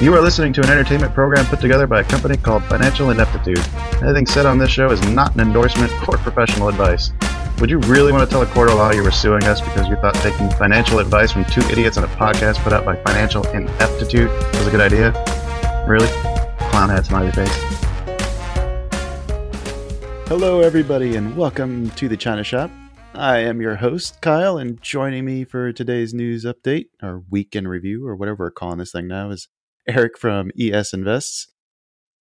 You are listening to an entertainment program put together by a company called Financial Ineptitude. Anything said on this show is not an endorsement or professional advice. Would you really want to tell a court of law you were suing us because you thought taking financial advice from two idiots on a podcast put out by Financial Ineptitude was a good idea? Really? Clown hat smiley face. Hello, everybody, and welcome to the China Shop. I am your host, Kyle, and joining me for today's news update, or weekend review, or whatever we're calling this thing now, is Eric from ES Invests.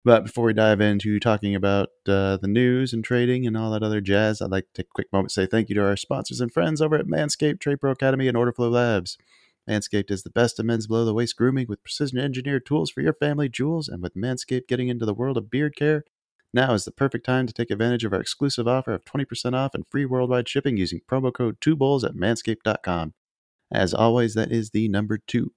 But before we dive into talking about uh, the news and trading and all that other jazz, I'd like to take a quick moment to say thank you to our sponsors and friends over at Manscaped, Trade Pro Academy, and Orderflow Labs. Manscaped is the best of men's below the waist grooming with precision engineered tools for your family jewels. And with Manscaped getting into the world of beard care, now is the perfect time to take advantage of our exclusive offer of 20% off and free worldwide shipping using promo code 2bulls at manscaped.com. As always, that is the number two.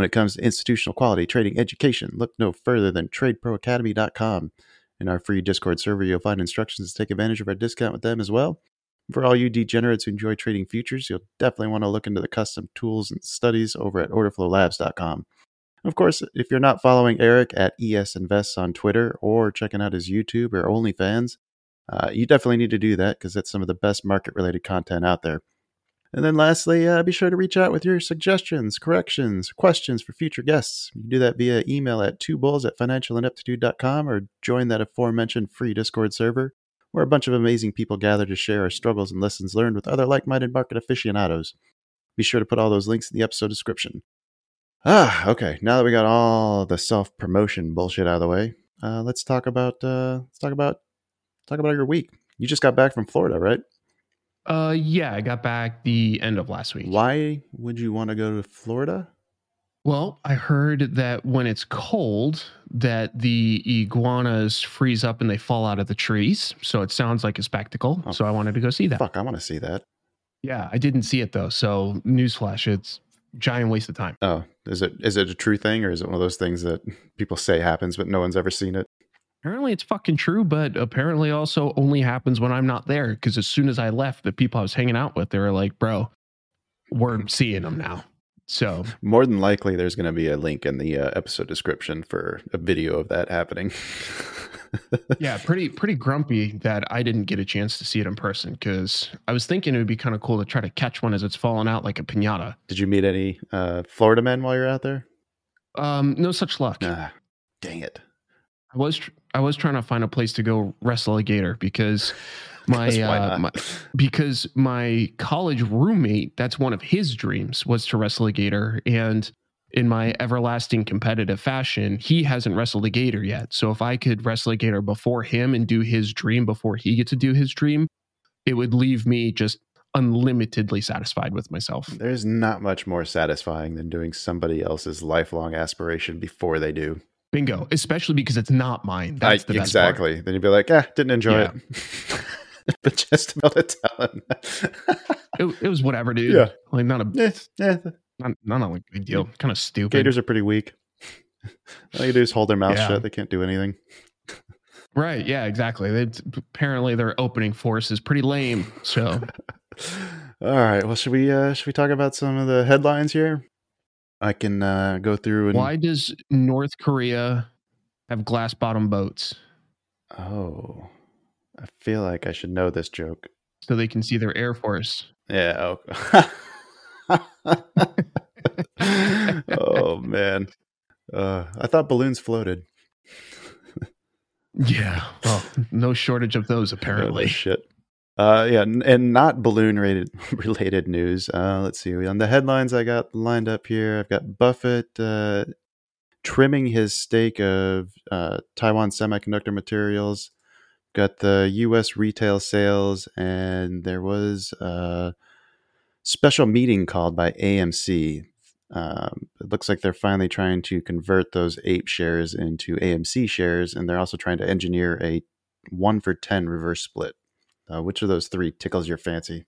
When it comes to institutional quality trading education, look no further than tradeproacademy.com. In our free Discord server, you'll find instructions to take advantage of our discount with them as well. For all you degenerates who enjoy trading futures, you'll definitely want to look into the custom tools and studies over at orderflowlabs.com. Of course, if you're not following Eric at ES Invests on Twitter or checking out his YouTube or OnlyFans, uh, you definitely need to do that because that's some of the best market related content out there. And then lastly, uh, be sure to reach out with your suggestions, corrections, questions for future guests. You can do that via email at twobulls at financialineptitude.com or join that aforementioned free Discord server where a bunch of amazing people gather to share our struggles and lessons learned with other like minded market aficionados. Be sure to put all those links in the episode description. Ah, okay. Now that we got all the self promotion bullshit out of the way, uh, let's talk about uh, let's talk about talk about your week. You just got back from Florida, right? Uh, yeah, I got back the end of last week. Why would you want to go to Florida? Well, I heard that when it's cold, that the iguanas freeze up and they fall out of the trees. So it sounds like a spectacle. Oh, so I wanted to go see that. Fuck, I want to see that. Yeah, I didn't see it though. So newsflash, it's giant waste of time. Oh, is it is it a true thing or is it one of those things that people say happens but no one's ever seen it? Apparently it's fucking true, but apparently also only happens when I'm not there. Because as soon as I left, the people I was hanging out with, they were like, "Bro, we're seeing them now." So More than likely, there's going to be a link in the uh, episode description for a video of that happening. yeah, pretty pretty grumpy that I didn't get a chance to see it in person because I was thinking it would be kind of cool to try to catch one as it's falling out like a pinata. Did you meet any uh, Florida men while you're out there? Um, no such luck. Ah, dang it. I was tr- I was trying to find a place to go wrestle a gator because my, uh, my because my college roommate that's one of his dreams was to wrestle a gator and in my everlasting competitive fashion he hasn't wrestled a gator yet. So if I could wrestle a gator before him and do his dream before he gets to do his dream it would leave me just unlimitedly satisfied with myself. There's not much more satisfying than doing somebody else's lifelong aspiration before they do. Bingo especially because it's not mine that's I- the best part. exactly. Then you'd be like, "Yeah, didn't enjoy Yeah. it." but just about to tell him. it, it was whatever dude Yeah. like not a yeah, yeah, not, not a big deal kind of stupid Gators are pretty weak. All you do is hold their mouth Yeah. shut. They can't do anything. Right. Yeah, exactly. They, apparently their opening force is pretty lame. So All right. Well, should we uh should we talk about some of the headlines here? I can uh go through and why does North Korea have glass bottom boats? Oh. I feel like I should know this joke. So they can see their air force. Yeah. Oh, oh man. Uh I thought balloons floated. Yeah. Well, no shortage of those Oh, apparently. shit. Uh, yeah, and not balloon related related news. Uh, let's see. On the headlines I got lined up here, I've got Buffett uh, trimming his stake of uh, Taiwan Semiconductor Materials. Got the U.S. retail sales, and there was a special meeting called by AMC. Um, it looks like they're finally trying to convert those ape shares into AMC shares, and they're also trying to engineer a one for ten reverse split. Uh, which of those three tickles your fancy?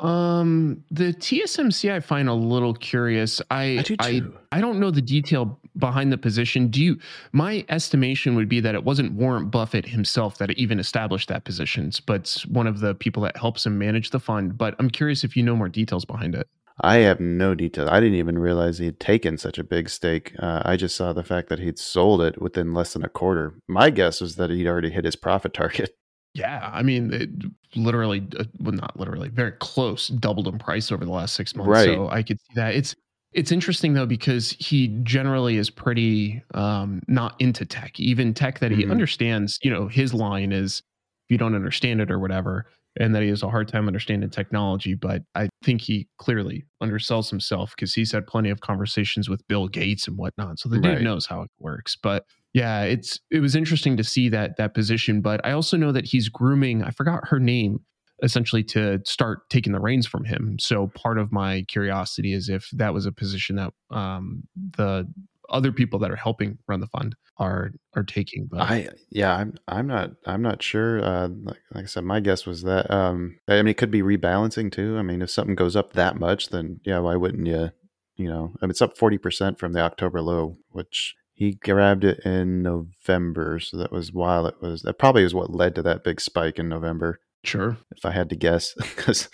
Um, the TSMC I find a little curious. I I do I. I don't know the detail behind the position. Do you? My estimation would be that it wasn't Warren Buffett himself that even established that positions, but one of the people that helps him manage the fund. But I'm curious if you know more details behind it. I have no detail. I didn't even realize he had taken such a big stake. Uh, I just saw the fact that he'd sold it within less than a quarter. My guess was that he'd already hit his profit target. Yeah, I mean, it literally, uh, well, not literally, very close, doubled in price over the last six months. Right. So I could see that. It's it's interesting though because he generally is pretty um, not into tech, even tech that he Mhm. understands. You know, his line is, "If you don't understand it or whatever," and that he has a hard time understanding technology. But I think he clearly undersells himself because he's had plenty of conversations with Bill Gates and whatnot. So the dude knows how it works. But yeah, it's it was interesting to see that that position. But I also know that he's grooming. I forgot her name. Essentially, to start taking the reins from him. So part of my curiosity is if that was a position that um, the other people that are helping run the fund are are taking. But I yeah, I'm I'm not I'm not sure. Uh, like, like I said, my guess was that. Um, I mean, it could be rebalancing too. I mean, if something goes up that much, then yeah, why wouldn't you? You know, I mean, it's up forty percent from the October low, which he grabbed it in November. So that was while it was. That probably is what led to that big spike in November. sure, if I had to guess, because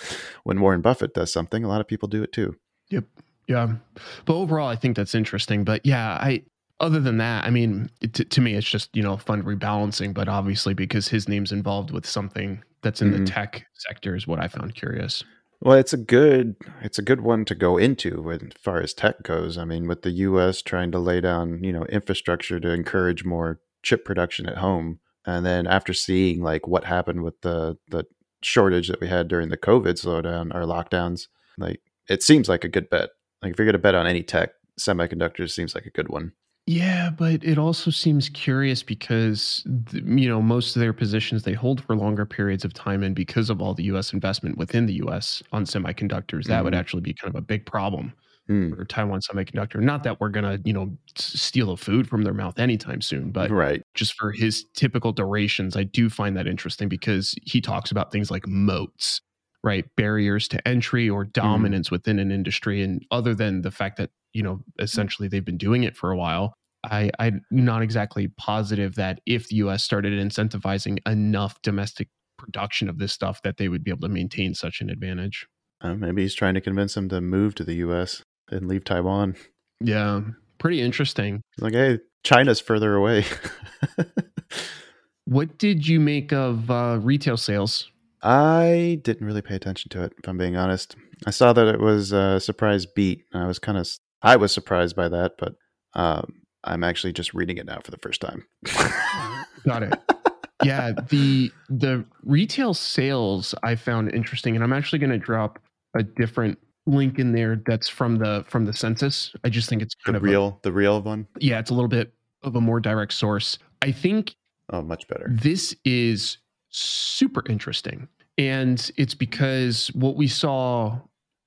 when Warren Buffett does something, a lot of people do it too. Yep. Yeah. But overall, I think that's interesting. But yeah, I, other than that, I mean, it, to, to me, it's just, you know, fund rebalancing. But obviously, because his name's involved with something that's in Mhm. the tech sector is what I found curious. Well, it's a good it's a good one to go into as far as tech goes. I mean, with the U.S. trying to lay down you know infrastructure to encourage more chip production at home, and then after seeing like what happened with the the shortage that we had during the COVID slowdown or lockdowns, like it seems like a good bet. Like if you're going to bet on any tech, semiconductors seems like a good one. Yeah, but it also seems curious because you know most of their positions they hold for longer periods of time, and because of all the U.S. investment within the U.S. on semiconductors, that would Mhm. actually be kind of a big problem Hmm. for Taiwan Semiconductor. Not that we're gonna you know steal the food from their mouth anytime soon, but right. just for his typical durations, I do find that interesting because he talks about things like moats, right? Barriers to entry or dominance within an industry. And other than the fact that, you know, essentially they've been doing it for a while, I, I'm not exactly positive that if the US started incentivizing enough domestic production of this stuff, that they would be able to maintain such an advantage. Uh, maybe he's trying to convince them to move to the U.S. and leave Taiwan. Yeah. Pretty interesting. It's like, hey, China's further away. What did you make of uh, retail sales? I didn't really pay attention to it, if I'm being honest. I saw that it was a surprise beat. And I was kind of, I was surprised by that, but um, I'm actually just reading it now for the first time. Got it. yeah, the the retail sales I found interesting, and I'm actually going to drop a different link in there that's from the from the census. I just think it's kind the of a- real, the real one. yeah, it's a little bit of a more direct source. I think Oh, much better. this is super interesting. And it's because what we saw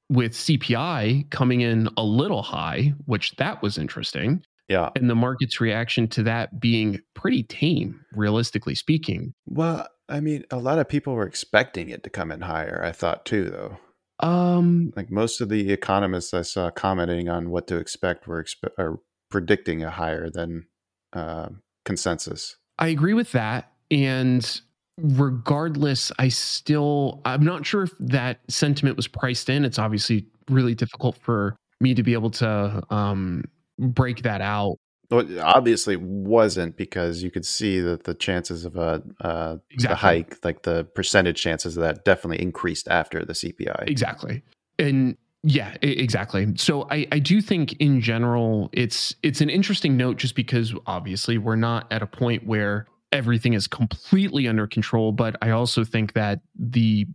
with CPI coming in a little high, which that was interesting, Yeah. and the market's reaction to that being pretty tame, realistically speaking. Well, I mean, a lot of people were expecting it to come in higher. I thought too, though. Um, Like most of the economists I saw commenting on what to expect were expe- are predicting a higher than uh, consensus. I agree with that. And regardless, I still, I'm not sure if that sentiment was priced in. It's obviously really difficult for me to be able to um, break that out. Well, it obviously wasn't because you could see that the chances of a uh, the Exactly. hike, like the percentage chances of that, definitely increased after the CPI. Exactly. And yeah, exactly. So I, I do think in general it's it's an interesting note just because obviously we're not at a point where everything is completely under control, but I also think that the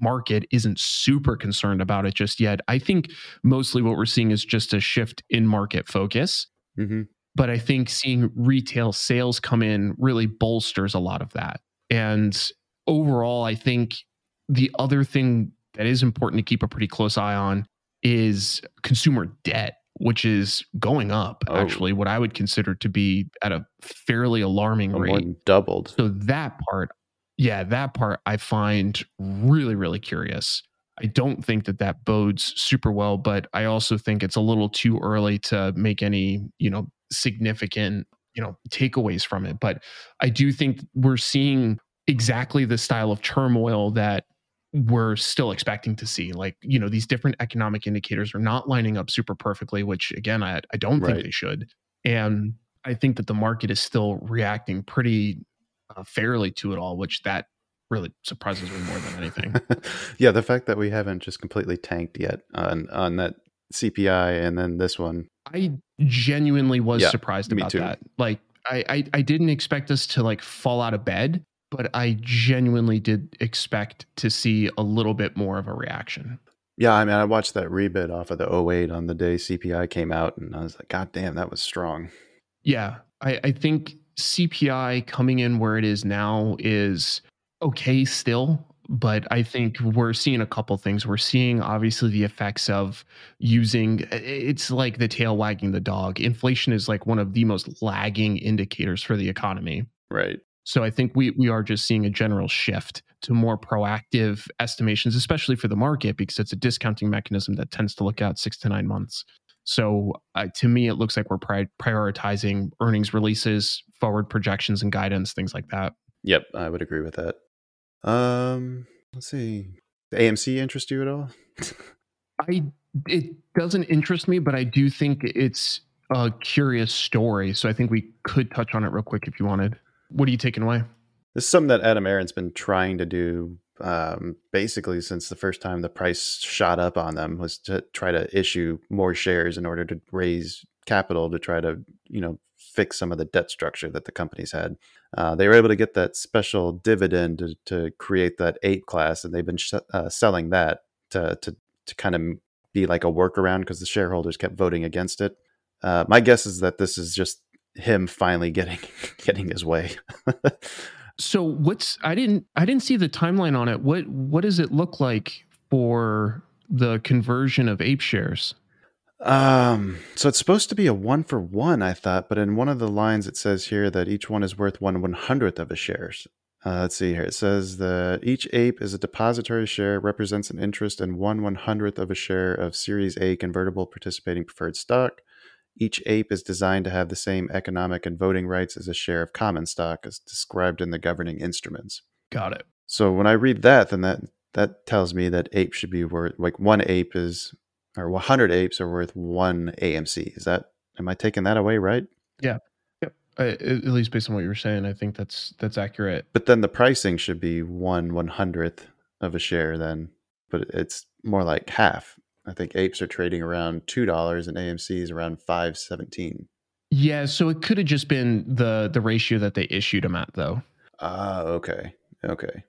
market isn't super concerned about it just yet. I think mostly what we're seeing is just a shift in market focus. hmm but I think seeing retail sales come in really bolsters a lot of that. And overall, I think the other thing that is important to keep a pretty close eye on is consumer debt, which is going up, Oh. actually, what I would consider to be at a fairly alarming More rate. doubled. So that part, yeah, that part I find really, really curious. I don't think that that bodes super well, but I also think it's a little too early to make any, you know, significant, you know, takeaways from it. But I do think we're seeing exactly the style of turmoil that we're still expecting to see. Like, you know, these different economic indicators are not lining up super perfectly, which again, I, I don't Right. think they should. And I think that the market is still reacting pretty uh, fairly to it all, which that really surprises me more than anything. yeah, the fact that we haven't just completely tanked yet on on that CPI and then this one. I genuinely was Yeah, surprised about too. that. Like, I, I I didn't expect us to like fall out of bed, but I genuinely did expect to see a little bit more of a reaction. Yeah, I mean, I watched that rebid off of the 08 on the day CPI came out, and I was like, God damn, that was strong. Yeah, I, I think CPI coming in where it is now is okay still, but I think we're seeing a couple things. We're seeing obviously the effects of using it's like the tail wagging the dog. Inflation is like one of the most lagging indicators for the economy. Right. So I think we we are just seeing a general shift to more proactive estimations, especially for the market, because it's a discounting mechanism that tends to look out six to nine months. So uh, to me, it looks like we're pri- prioritizing earnings releases, forward projections, and guidance, things like that. Yep, I would agree with that. Um, let's see. The AMC interest you at all? I it doesn't interest me, but I do think it's a curious story. So I think we could touch on it real quick if you wanted. What are you taking away? This is something that Adam Aron's been trying to do um, basically since the first time the price shot up on them was to try to issue more shares in order to raise capital to try to you know fix some of the debt structure that the companies had. Uh, they were able to get that special dividend to, to create that APE class, and they've been sh- uh, selling that to to to kind of be like a workaround because the shareholders kept voting against it. Uh, my guess is that this is just him finally getting getting his way. So what's I didn't I didn't see the timeline on it. What what does it look like for the conversion of ape shares? Um, so it's supposed to be a one for one, I thought, but in one of the lines it says here that each one is worth one one hundredth of a shares. Uh, let's see here. It says that each ape is a depository share, represents an interest in one one hundredth of a share of Series A convertible participating preferred stock. Each ape is designed to have the same economic and voting rights as a share of common stock, as described in the governing instruments. Got it. So when I read that, then that that tells me that ape should be worth like one ape is or 100 apes are worth one AMC. Is that am I taking that away right? Yeah. Yep. Uh, at least based on what you were saying, I think that's that's accurate. But then the pricing should be one one hundredth of a share then, but it's more like half. I think apes are trading around two dollars and AMC is around five seventeen. Yeah, so it could have just been the the ratio that they issued them at though. Ah, okay, okay.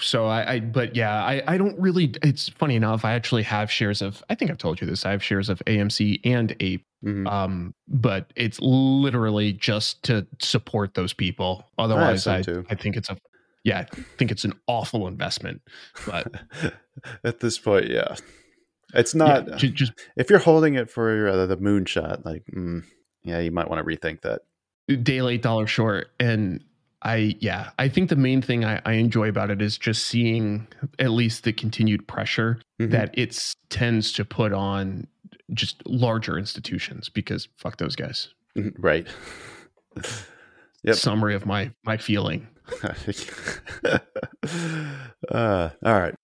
So I, I but yeah, I, I don't really it's funny enough, I actually have shares of I think I've told you this, I have shares of AMC and Ape. Mhm. Um, but it's literally just to support those people. Otherwise, I, too. I think it's a yeah, I think it's an awful investment. But At this point, yeah, it's not. ju- just if you're holding it for uh, the moonshot, like, mm, yeah, you might want to rethink that. day late dollar short and i yeah i think the main thing I, I enjoy about it is just seeing at least the continued pressure Mhm. that it tends to put on just larger institutions because fuck those guys Mhm, right. Yep. summary of my my feeling uh, all right.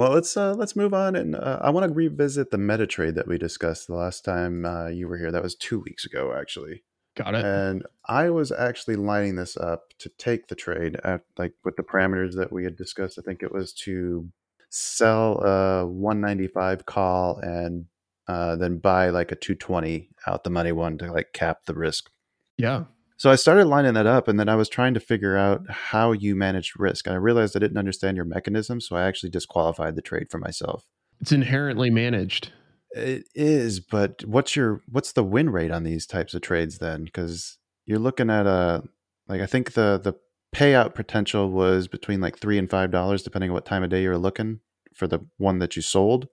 Well, let's uh, let's move on, and uh, I want to revisit the meta trade that we discussed the last time uh, you were here. That was two weeks ago, actually. got it And I was actually lining this up to take the trade at like with the parameters that we had discussed. I think it was to sell a 195 call and uh, then buy like a 220 out the money one to like cap the risk. yeah So I started lining that up and then I was trying to figure out how you managed risk. And I realized I didn't understand your mechanism. So I actually disqualified the trade for myself. it's inherently managed It is, but what's your what's the win rate on these types of trades then? Because you're looking at a like I think the the payout potential was between like three and five dollars, depending on what time of day you're looking for the one that you sold.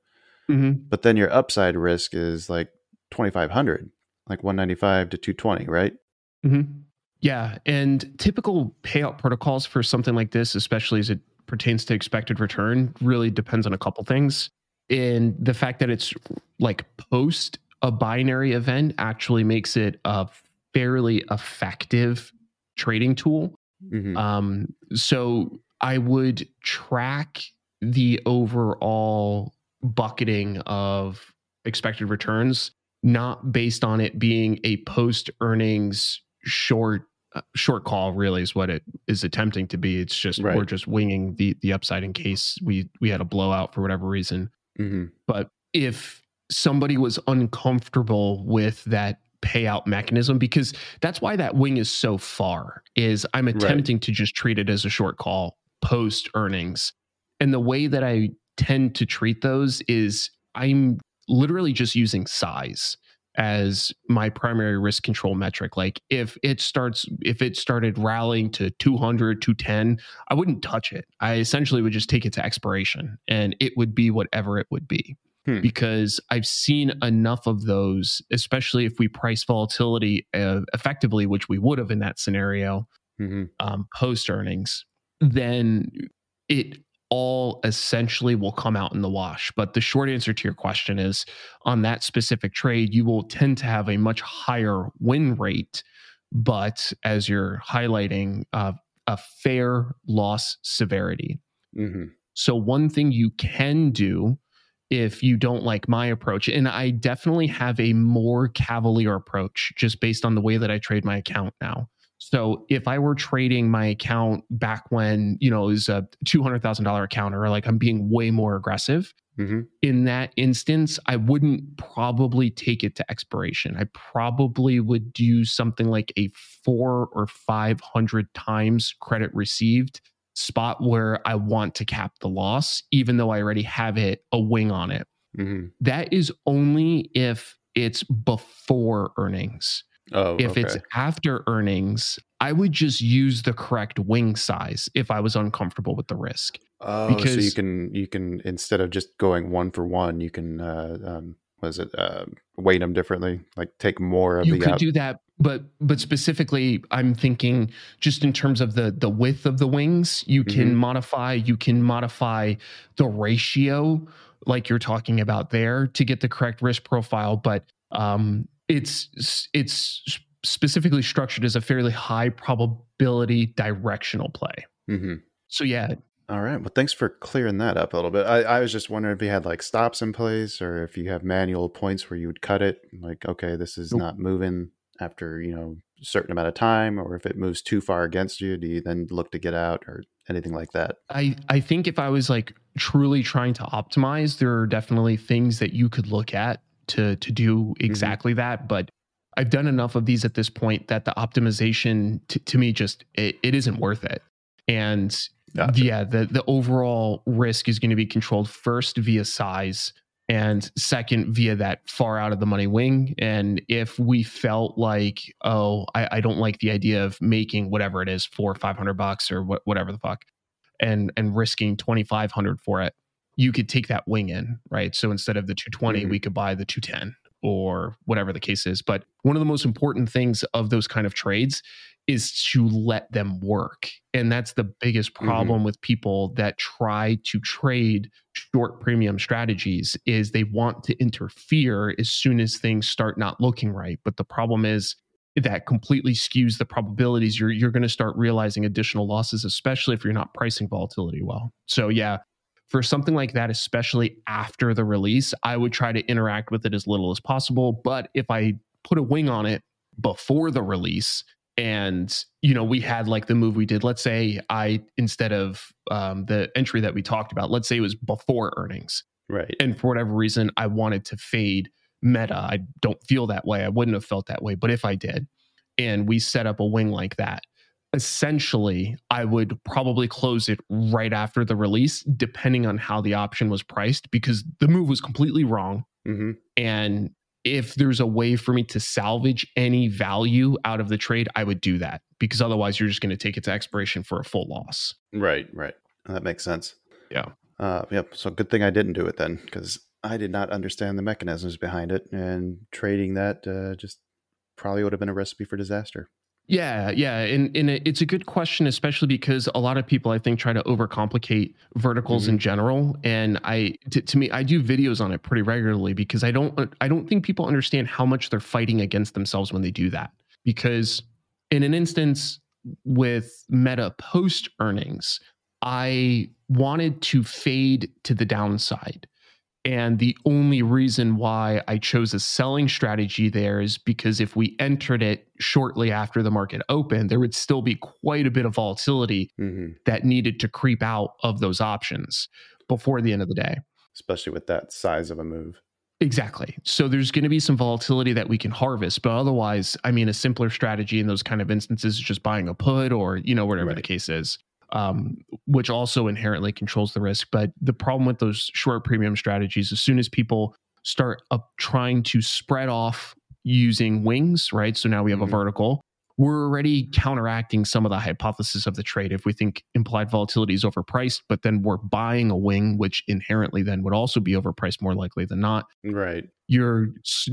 Mm-hmm. But then your upside risk is like twenty five hundred, like one ninety five to two twenty, right? Mm-hmm. Yeah, and typical payout protocols for something like this, especially as it pertains to expected return, really depends on a couple things. And the fact that it's like post a binary event actually makes it a fairly effective trading tool. Mm-hmm. Um, so I would track the overall bucketing of expected returns, not based on it being a post earnings short uh, short call really is what it is attempting to be. It's just Right. we're just winging the the upside in case we we had a blowout for whatever reason. Mm-hmm. but if somebody was uncomfortable with that payout mechanism because that's why that wing is so far is i'm attempting to just treat it as a short call post earnings and the way that i tend to treat those is i'm literally just using size as my primary risk control metric like if it starts if it started rallying to 200 210 i wouldn't touch it i essentially would just take it to expiration and it would be whatever it would be Hmm. because i've seen enough of those especially if we price volatility uh, effectively which we would have in that scenario Mm-hmm. um, post earnings, then it all essentially will come out in the wash. But the short answer to your question is on that specific trade, you will tend to have a much higher win rate. But as you're highlighting, uh, a fair loss severity. Mm-hmm. So, one thing you can do if you don't like my approach, and I definitely have a more cavalier approach just based on the way that I trade my account now. So, if I were trading my account back when, you know, it was a $200,000 account or like I'm being way more aggressive, Mm-hmm. in that instance, I wouldn't probably take it to expiration. I probably would do something like a four or 500 times credit received spot where I want to cap the loss, even though I already have it a wing on it. Mm-hmm. That is only if it's before earnings. Oh, If okay. it's after earnings, I would just use the correct wing size if I was uncomfortable with the risk. oh, so you because- can you can instead of just going one for one, you can uh, um, was it uh, weight them differently, like take more of you the could up. do that but but specifically i'm thinking just in terms of the the width of the wings you can Mhm. modify you can modify the ratio like you're talking about there to get the correct risk profile but um it's it's specifically structured as a fairly high probability directional play mm-hmm. so yeah All right. Well, thanks for clearing that up a little bit. I, I was just wondering if you had like stops in place or if you have manual points where you would cut it. Like, okay, this is Nope. not moving after, you know, a certain amount of time, or if it moves too far against you, do you then look to get out or anything like that? I, I think if I was like truly trying to optimize, there are definitely things that you could look at to to do mm-hmm. exactly that. But I've done enough of these at this point that the optimization t- to me just it, it isn't worth it. And Gotcha. yeah, the the overall risk is going to be controlled first via size and second via that far out of the money wing. And if we felt like, oh, I, I don't like the idea of making whatever it is, four or five hundred bucks or what, whatever the fuck, and and risking twenty five hundred for it, you could take that wing in, right? So instead of the two Mhm. we could buy the two ten or whatever the case is. But one of the most important things of those kind of trades is to let them work. And that's the biggest problem with people that try to trade short premium strategies is they want to interfere as soon as things start not looking right. But the problem is that completely skews the probabilities. You're you're going to start realizing additional losses, especially if you're not pricing volatility well. So yeah, for something like that, especially after the release, I would try to interact with it as little as possible. But if I put a wing on it before the release, and you know we had like the move we did let's say i instead of um, the entry that we talked about let's say it was before earnings Right. and for whatever reason i wanted to fade meta i don't feel that way i wouldn't have felt that way but if i did and we set up a wing like that essentially i would probably close it right after the release depending on how the option was priced because the move was completely wrong hmm And if there's a way for me to salvage any value out of the trade, I would do that because otherwise you're just going to take it to expiration for a full loss. Right, right. That makes sense. Yeah. Uh, yep. So good thing I didn't do it then, because I did not understand the mechanisms behind it, and trading that uh, just probably would have been a recipe for disaster. Yeah, yeah, and and it's a good question, especially because a lot of people I think try to overcomplicate verticals in mm-hmm. general, and I to, to me I do videos on it pretty regularly because I don't I don't think people understand how much they're fighting against themselves when they do that. Because in an instance with Meta post earnings, I wanted to fade to the downside. And the only reason why I chose a selling strategy there is because if we entered it shortly after the market opened, there would still be quite a bit of volatility hmm that needed to creep out of those options before the end of the day. Especially with that size of a move. Exactly. So there's going to be some volatility that we can harvest, but otherwise, I mean, a simpler strategy in those kind of instances is just buying a put or you know whatever the case is, um, which also inherently controls the risk. But the problem with those short premium strategies, as soon as people start up trying to spread off using wings, right? So now we have Mhm. a vertical. We're already counteracting some of the hypothesis of the trade. If we think implied volatility is overpriced, but then we're buying a wing, which inherently then would also be overpriced more likely than not Right. you're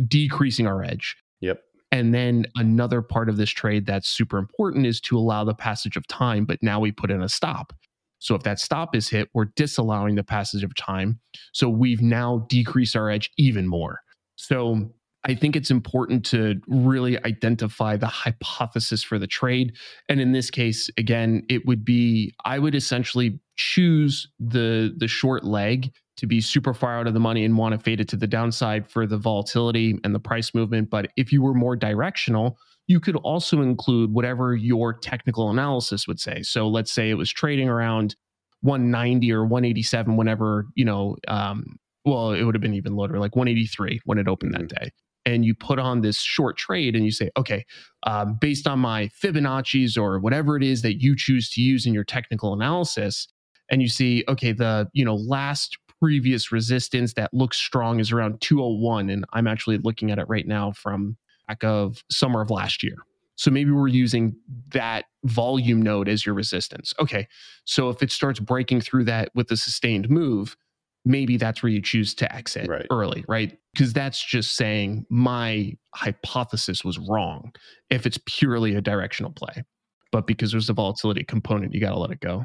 decreasing our edge. Yep. And then another part of this trade that's super important is to allow the passage of time, but now we put in a stop. So if that stop is hit, we're disallowing the passage of time. So we've now decreased our edge even more. So I think it's important to really identify the hypothesis for the trade. And in this case, again, it would be I would essentially choose the the short leg to be super far out of the money and want to fade it to the downside for the volatility and the price movement. But if you were more directional, you could also include whatever your technical analysis would say. So let's say it was trading around 190 or 187 whenever, you know, um, well, it would have been even lower, like 183 when it opened that day. And you put on this short trade and you say, okay, um, based on my Fibonacci's or whatever it is that you choose to use in your technical analysis, and you see, okay, the you know last previous resistance that looks strong is around 201, and I'm actually looking at it right now from back of summer of last year. So maybe we're using that volume node as your resistance. Okay, so if it starts breaking through that with a sustained move, maybe that's where you choose to exit Right. early, right? Because that's just saying my hypothesis was wrong if it's purely a directional play. But because there's a volatility component, you got to let it go.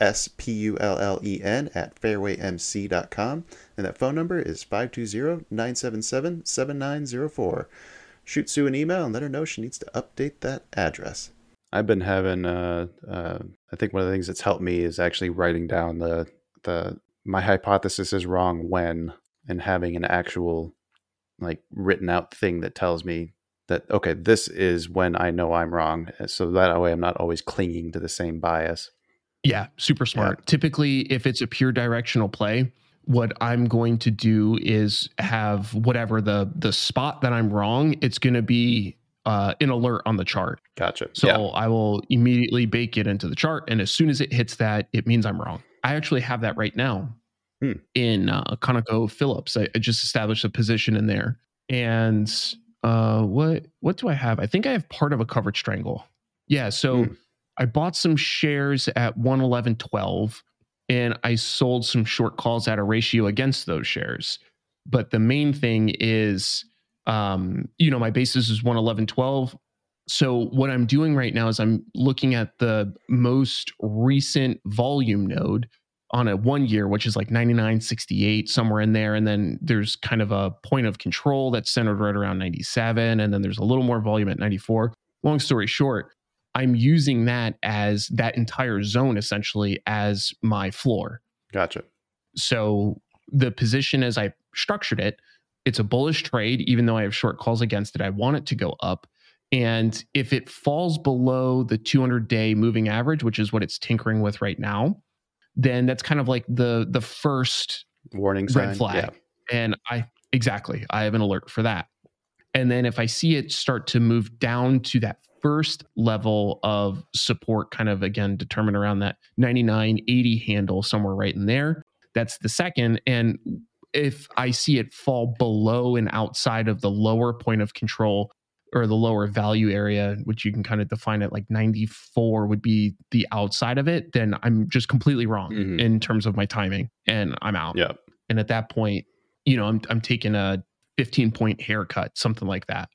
S-P-U-L-L-E-N at fairwaymc.com. And that phone number is 520-977-7904. Shoot Sue an email and let her know she needs to update that address. I've been having, uh, uh, I think one of the things that's helped me is actually writing down the, the, my hypothesis is wrong when, and having an actual, like, written out thing that tells me that, okay, this is when I know I'm wrong. So that way I'm not always clinging to the same bias. Yeah, super smart. Typically, if it's a pure directional play, what I'm going to do is have whatever the the spot that I'm wrong, it's going to be uh, an alert on the chart. Gotcha. So yeah. I will immediately bake it into the chart, and as soon as it hits that, it means I'm wrong. I actually have that right now Hmm. in uh, Conoco Phillips. I, I just established a position in there, and uh, what what do I have? I think I have part of a coverage strangle. Yeah, so Hmm. I bought some shares at 111.12 and I sold some short calls at a ratio against those shares. But the main thing is, um, you know, my basis is 111.12. So what I'm doing right now is I'm looking at the most recent volume node on a one year, which is like 99, 68, somewhere in there. And then there's kind of a point of control that's centered right around 97. And then there's a little more volume at 94. Long story short, I'm using that as that entire zone essentially as my floor. Gotcha. So the position as I structured it, it's a bullish trade, even though I have short calls against it. I want it to go up. And if it falls below the 200 day moving average, which is what it's tinkering with right now, then that's kind of like the the first warning sign. red flag. Yeah. And I exactly, I have an alert for that. And then if I see it start to move down to that first level of support, kind of again determined around that 99, 80 handle, somewhere right in there, that's the second. And if I see it fall below and outside of the lower point of control or the lower value area, which you can kind of define it like 94 would be the outside of it, then I'm just completely wrong mm-hmm. in terms of my timing and I'm out. Yeah. And at that point, you know, I'm I'm taking a 15 point haircut, something like that.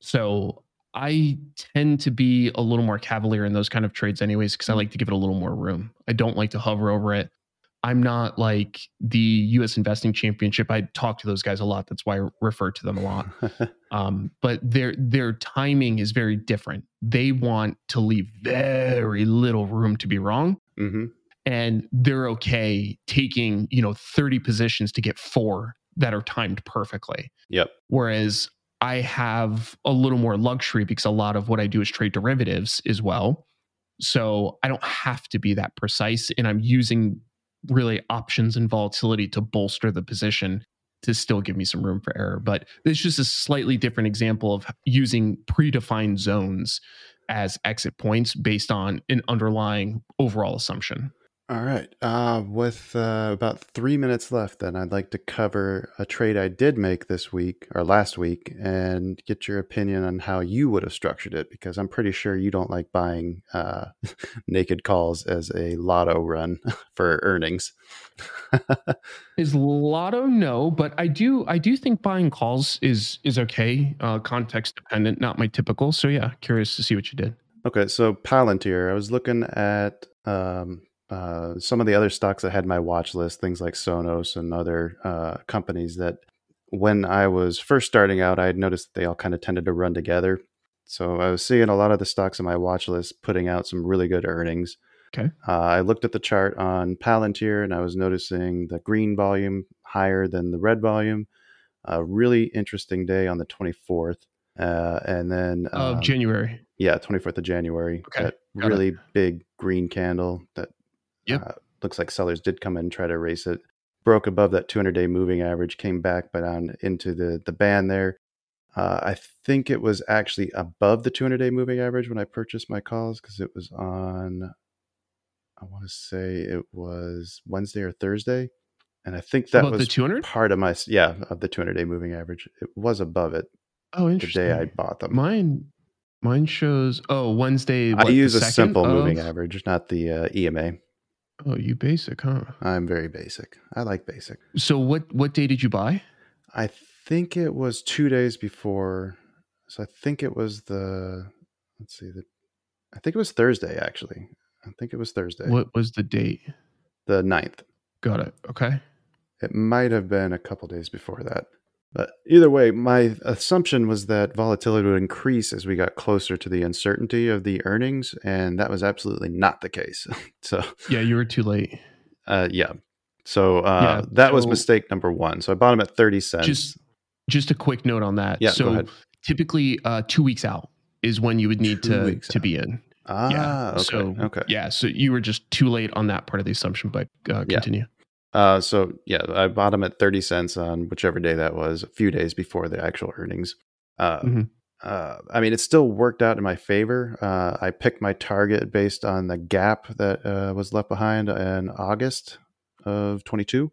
So I tend to be a little more cavalier in those kind of trades anyways because I like to give it a little more room. I don't like to hover over it. I'm not like the U.S. Investing Championship. I talk to those guys a lot. That's why I refer to them a lot. um, but their their timing is very different. They want to leave very little room to be wrong, mm-hmm. and they're okay taking you know 30 positions to get four that are timed perfectly. Yep. Whereas I have a little more luxury because a lot of what I do is trade derivatives as well. So I don't have to be that precise, and I'm using really options and volatility to bolster the position to still give me some room for error. But it's just a slightly different example of using predefined zones as exit points based on an underlying overall assumption. All right. Uh, with uh, about three minutes left, then I'd like to cover a trade I did make this week or last week and get your opinion on how you would have structured it because I'm pretty sure you don't like buying uh, naked calls as a lotto run for earnings. is lotto no, but I do I do think buying calls is is okay, uh, context dependent, not my typical. So yeah, curious to see what you did. Okay, so Palantir, I was looking at um, uh, some of the other stocks that had my watch list, things like Sonos and other uh, companies that when I was first starting out, I had noticed that they all kind of tended to run together. So I was seeing a lot of the stocks on my watch list putting out some really good earnings. Okay. Uh, I looked at the chart on Palantir and I was noticing the green volume higher than the red volume. A really interesting day on the 24th. Uh, and then of um, January. Yeah, 24th of January. Okay. That really it. big green candle that Yep. Uh, looks like sellers did come in and try to race it. Broke above that 200 day moving average, came back but down into the the band there. Uh, I think it was actually above the 200 day moving average when I purchased my calls because it was on, I want to say it was Wednesday or Thursday. And I think that was the 200 part of my, yeah, of the 200 day moving average. It was above it. Oh, interesting. The day I bought them. Mine, mine shows, oh, Wednesday. What, I use a simple of... moving average, not the uh, EMA. Oh, you basic, huh? I'm very basic. I like basic. So what what day did you buy? I think it was two days before. So I think it was the let's see the I think it was Thursday actually. I think it was Thursday. What was the date? The 9th. Got it. Okay. It might have been a couple days before that. But either way, my assumption was that volatility would increase as we got closer to the uncertainty of the earnings, and that was absolutely not the case. so yeah, you were too late. Uh, yeah. So uh, yeah, that so was mistake number one. So I bought them at thirty cents. Just just a quick note on that. Yeah. So typically, uh, two weeks out is when you would need two to to out. be in. Ah, yeah. okay. So, okay. Yeah. So you were just too late on that part of the assumption, but uh, continue. Yeah. Uh, so yeah, I bought them at 30 cents on whichever day that was, a few days before the actual earnings. Uh, mm-hmm. uh, I mean, it still worked out in my favor. Uh, I picked my target based on the gap that uh, was left behind in August of 22.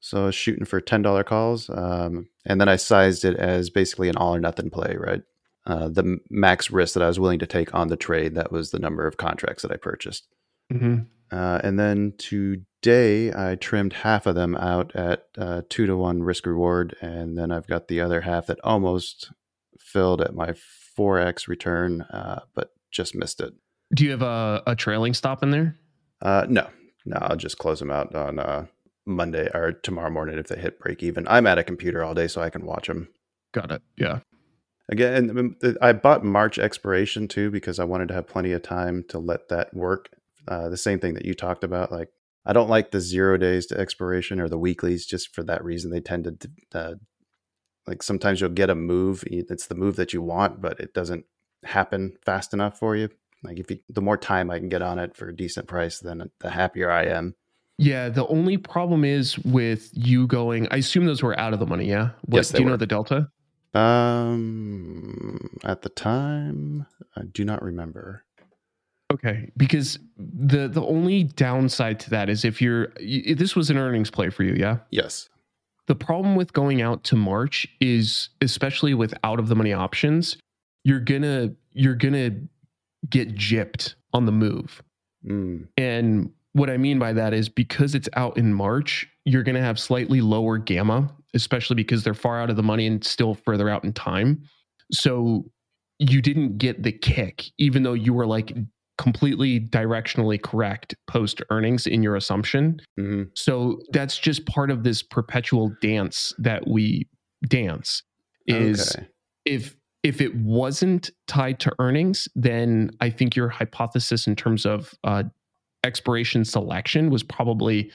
So I was shooting for $10 calls. Um, and then I sized it as basically an all or nothing play, right? Uh, the max risk that I was willing to take on the trade, that was the number of contracts that I purchased. Mm-hmm. Uh, and then today I trimmed half of them out at uh, two to one risk reward, and then I've got the other half that almost filled at my four x return, uh, but just missed it. Do you have a, a trailing stop in there? Uh, no, No, I'll just close them out on uh, Monday or tomorrow morning if they hit break even. I'm at a computer all day, so I can watch them. Got it. Yeah. Again, um, I bought March expiration too because I wanted to have plenty of time to let that work. Uh, the same thing that you talked about. Like, I don't like the zero days to expiration or the weeklies just for that reason. They tend to, uh, like, sometimes you'll get a move. It's the move that you want, but it doesn't happen fast enough for you. Like, if you, the more time I can get on it for a decent price, then the happier I am. Yeah, the only problem is with you going. I assume those were out of the money. Yeah. What, yes, do you were. know the delta? Um, at the time, I do not remember. Okay, because the the only downside to that is if you're this was an earnings play for you, yeah. Yes. The problem with going out to March is especially with out of the money options, you're gonna you're gonna get gypped on the move. Mm. And what I mean by that is because it's out in March, you're going to have slightly lower gamma, especially because they're far out of the money and still further out in time. So you didn't get the kick, even though you were like completely directionally correct post earnings in your assumption. Mm-hmm. So that's just part of this perpetual dance that we dance is okay. if if it wasn't tied to earnings, then I think your hypothesis in terms of uh, expiration selection was probably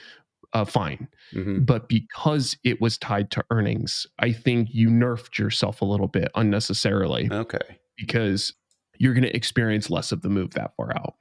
uh, fine. Mm-hmm. But because it was tied to earnings, I think you nerfed yourself a little bit unnecessarily. Okay. Because you're going to experience less of the move that far out.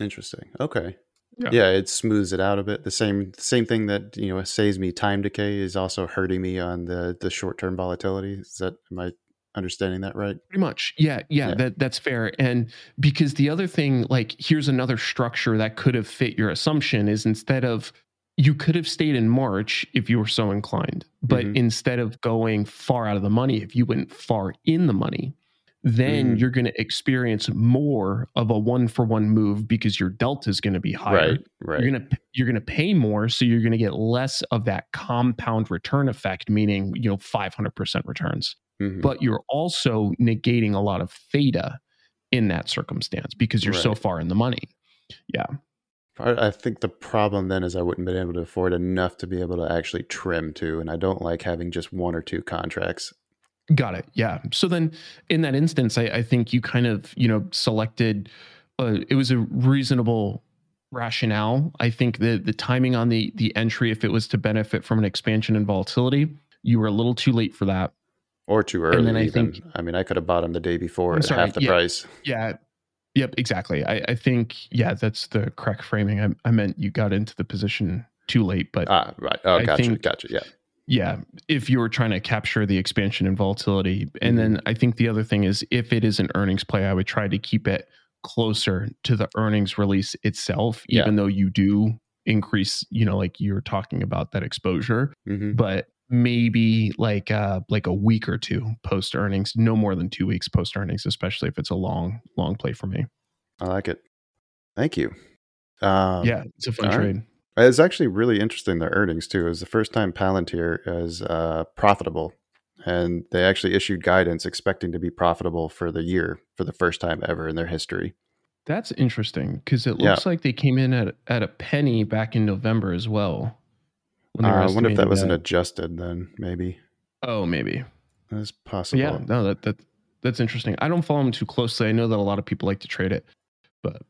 Interesting. Okay. Yeah. yeah. it smooths it out a bit. The same same thing that you know saves me time decay is also hurting me on the the short term volatility. Is that am I understanding that right? Pretty much. Yeah, yeah, Yeah. that that's fair. And because the other thing, like here's another structure that could have fit your assumption is instead of you could have stayed in March if you were so inclined, but Mhm. instead of going far out of the money, if you went far in the money, then Mm. you're going to experience more of a one for one move because your delta is going to be higher. Right. Right. You're gonna you're gonna pay more, so you're gonna get less of that compound return effect, meaning you know 500 percent returns Mhm. but you're also negating a lot of theta in that circumstance because you're so far in the money. Yeah. I I think the problem then is I wouldn't been able to afford enough to be able to actually trim to, and I don't like having just one or two contracts. Got it. Yeah. So then in that instance, I, I think you kind of, you know, selected, uh, it was a reasonable rationale. I think the the timing on the the entry, if it was to benefit from an expansion in volatility, you were a little too late for that. Or too early. And then I even. think- I mean, I could have bought them the day before I'm at sorry, half the yeah. price. Yeah. Yep. Exactly. I, I think, yeah, that's the correct framing. I, I meant you got into the position too late, but Ah, right. Oh, I gotcha. think- gotcha. Yeah. Yeah if you were trying to capture the expansion and volatility and Mm-hmm. then i think the other thing is if it is an earnings play i would try to keep it closer to the earnings release itself Yeah. even though you do increase you know like you're talking about that exposure hmm but maybe like uh like a week or two post earnings no more than two weeks post earnings especially if it's a long long play for me I like it. Thank you. Um, yeah it's a fun all right. Trade It's actually really interesting, their earnings too. It was the first time Palantir is uh, profitable. And they actually issued guidance expecting to be profitable for the year for the first time ever in their history. that's interesting because it Yeah. looks like they came in at at a penny back in november as well when they were Uh, I wonder if that wasn't adjusted then, maybe. Oh, maybe. That's possible. yeah, no, that that that's interesting. I don't follow them too closely. I know that a lot of people like to trade it, but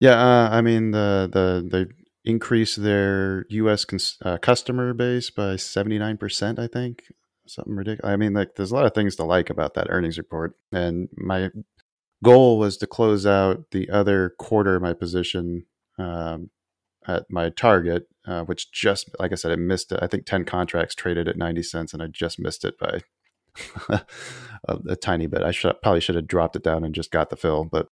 Yeah, uh, I mean the the they increased their U.S. Cons- uh, customer base by seventy nine percent. I think something ridiculous. I mean, like there's a lot of things to like about that earnings report, and my goal was to close out the other quarter of my position um, at my target, uh, which just like I said, I missed it. I think ten contracts traded at ninety cents, and I just missed it by a, a tiny bit. I should probably should have dropped it down and just got the fill, but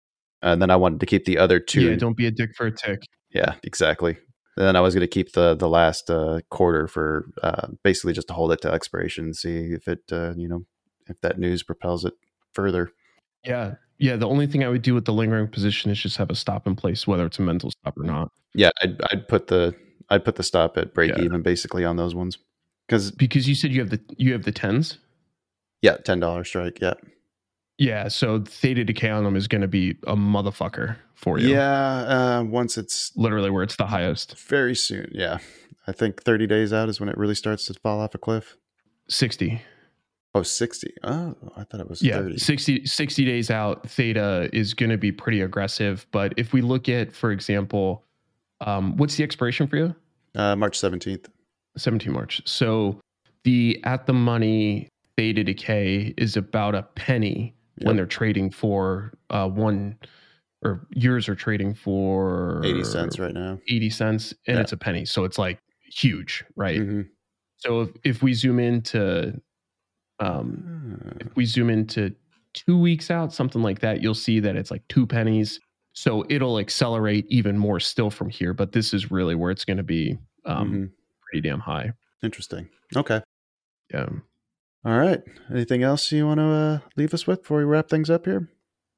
and then I wanted to keep the other two. yeah, don't be a dick for a tick. Yeah, exactly. And then I was going to keep the the last uh, quarter for uh, basically just to hold it to expiration and see if it uh, you know if that news propels it further. Yeah, yeah. The only thing I would do with the lingering position is just have a stop in place, whether it's a mental stop or not, Yeah, I'd, I'd put the I'd put the stop at break Yeah. even basically on those ones because because you said you have the you have the tens. yeah, ten dollar strike. Yeah, Yeah, so theta decay on them is going to be a motherfucker for you. Yeah, uh, once it's literally where it's the highest. very soon. Yeah, I think 30 days out is when it really starts to fall off a cliff. 60. Oh, 60. Oh, I thought it was Yeah, 30. 60, 60 days out, theta is going to be pretty aggressive. But if we look at, for example, um, what's the expiration for you? Uh, March 17th. 17 March. So the at the money theta decay is about a penny when they're trading for uh, one or yours are trading for 80 cents right now. 80 cents and Yeah. it's a penny. So it's like huge, right? Mhm. So if, if we zoom into um if we zoom into two weeks out, something like that, you'll see that it's like two pennies. So it'll accelerate even more still from here. But this is really where it's going to be um, mhm. pretty damn high. Interesting. Okay. Yeah. All right. Anything else you want to uh, leave us with before we wrap things up here?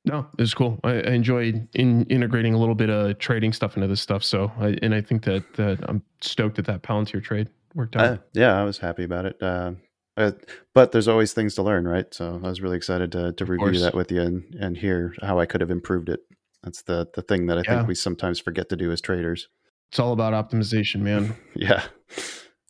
No, it's cool. I, I enjoyed in, integrating a little bit of trading stuff into this stuff. So, I, and I think that that I'm stoked that that Palantir trade worked out. Uh, yeah, I was happy about it. Uh, uh, but there's always things to learn, right? So I was really excited to, to Of review course. that with you and, and hear how I could have improved it. That's the, the thing that I Yeah. think we sometimes forget to do as traders. It's all about optimization, man. Yeah.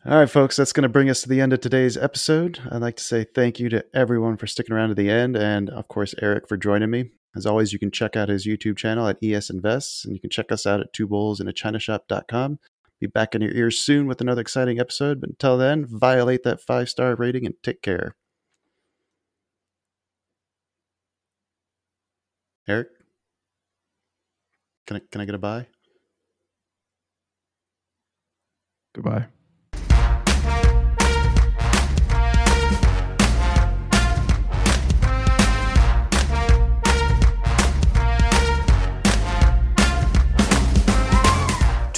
All right, folks, that's going to bring us to the end of today's episode. I'd like to say thank you to everyone for sticking around to the end, and of course, Eric for joining me. As always, you can check out his YouTube channel at ES Invests, and you can check us out at two bulls in a china shop.com. Be back in your ears soon with another exciting episode, but until then, violate that five star rating and take care. Eric? Can I, can I get a bye? Goodbye.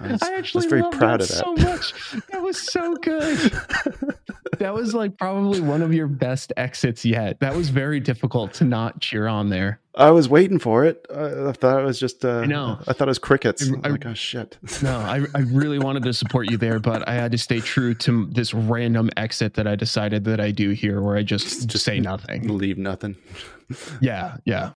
I was, I actually was very love proud that of that. so much. That was so good. that was like probably one of your best exits yet. That was very difficult to not cheer on there. I was waiting for it. I, I thought it was just. Uh, I know. I thought it was crickets. I- I, I- like, oh shit. No, I, I really wanted to support you there, but I had to stay true to this random exit that I decided that I do here where I just, Just- just say nothing. leave nothing. Yeah, yeah.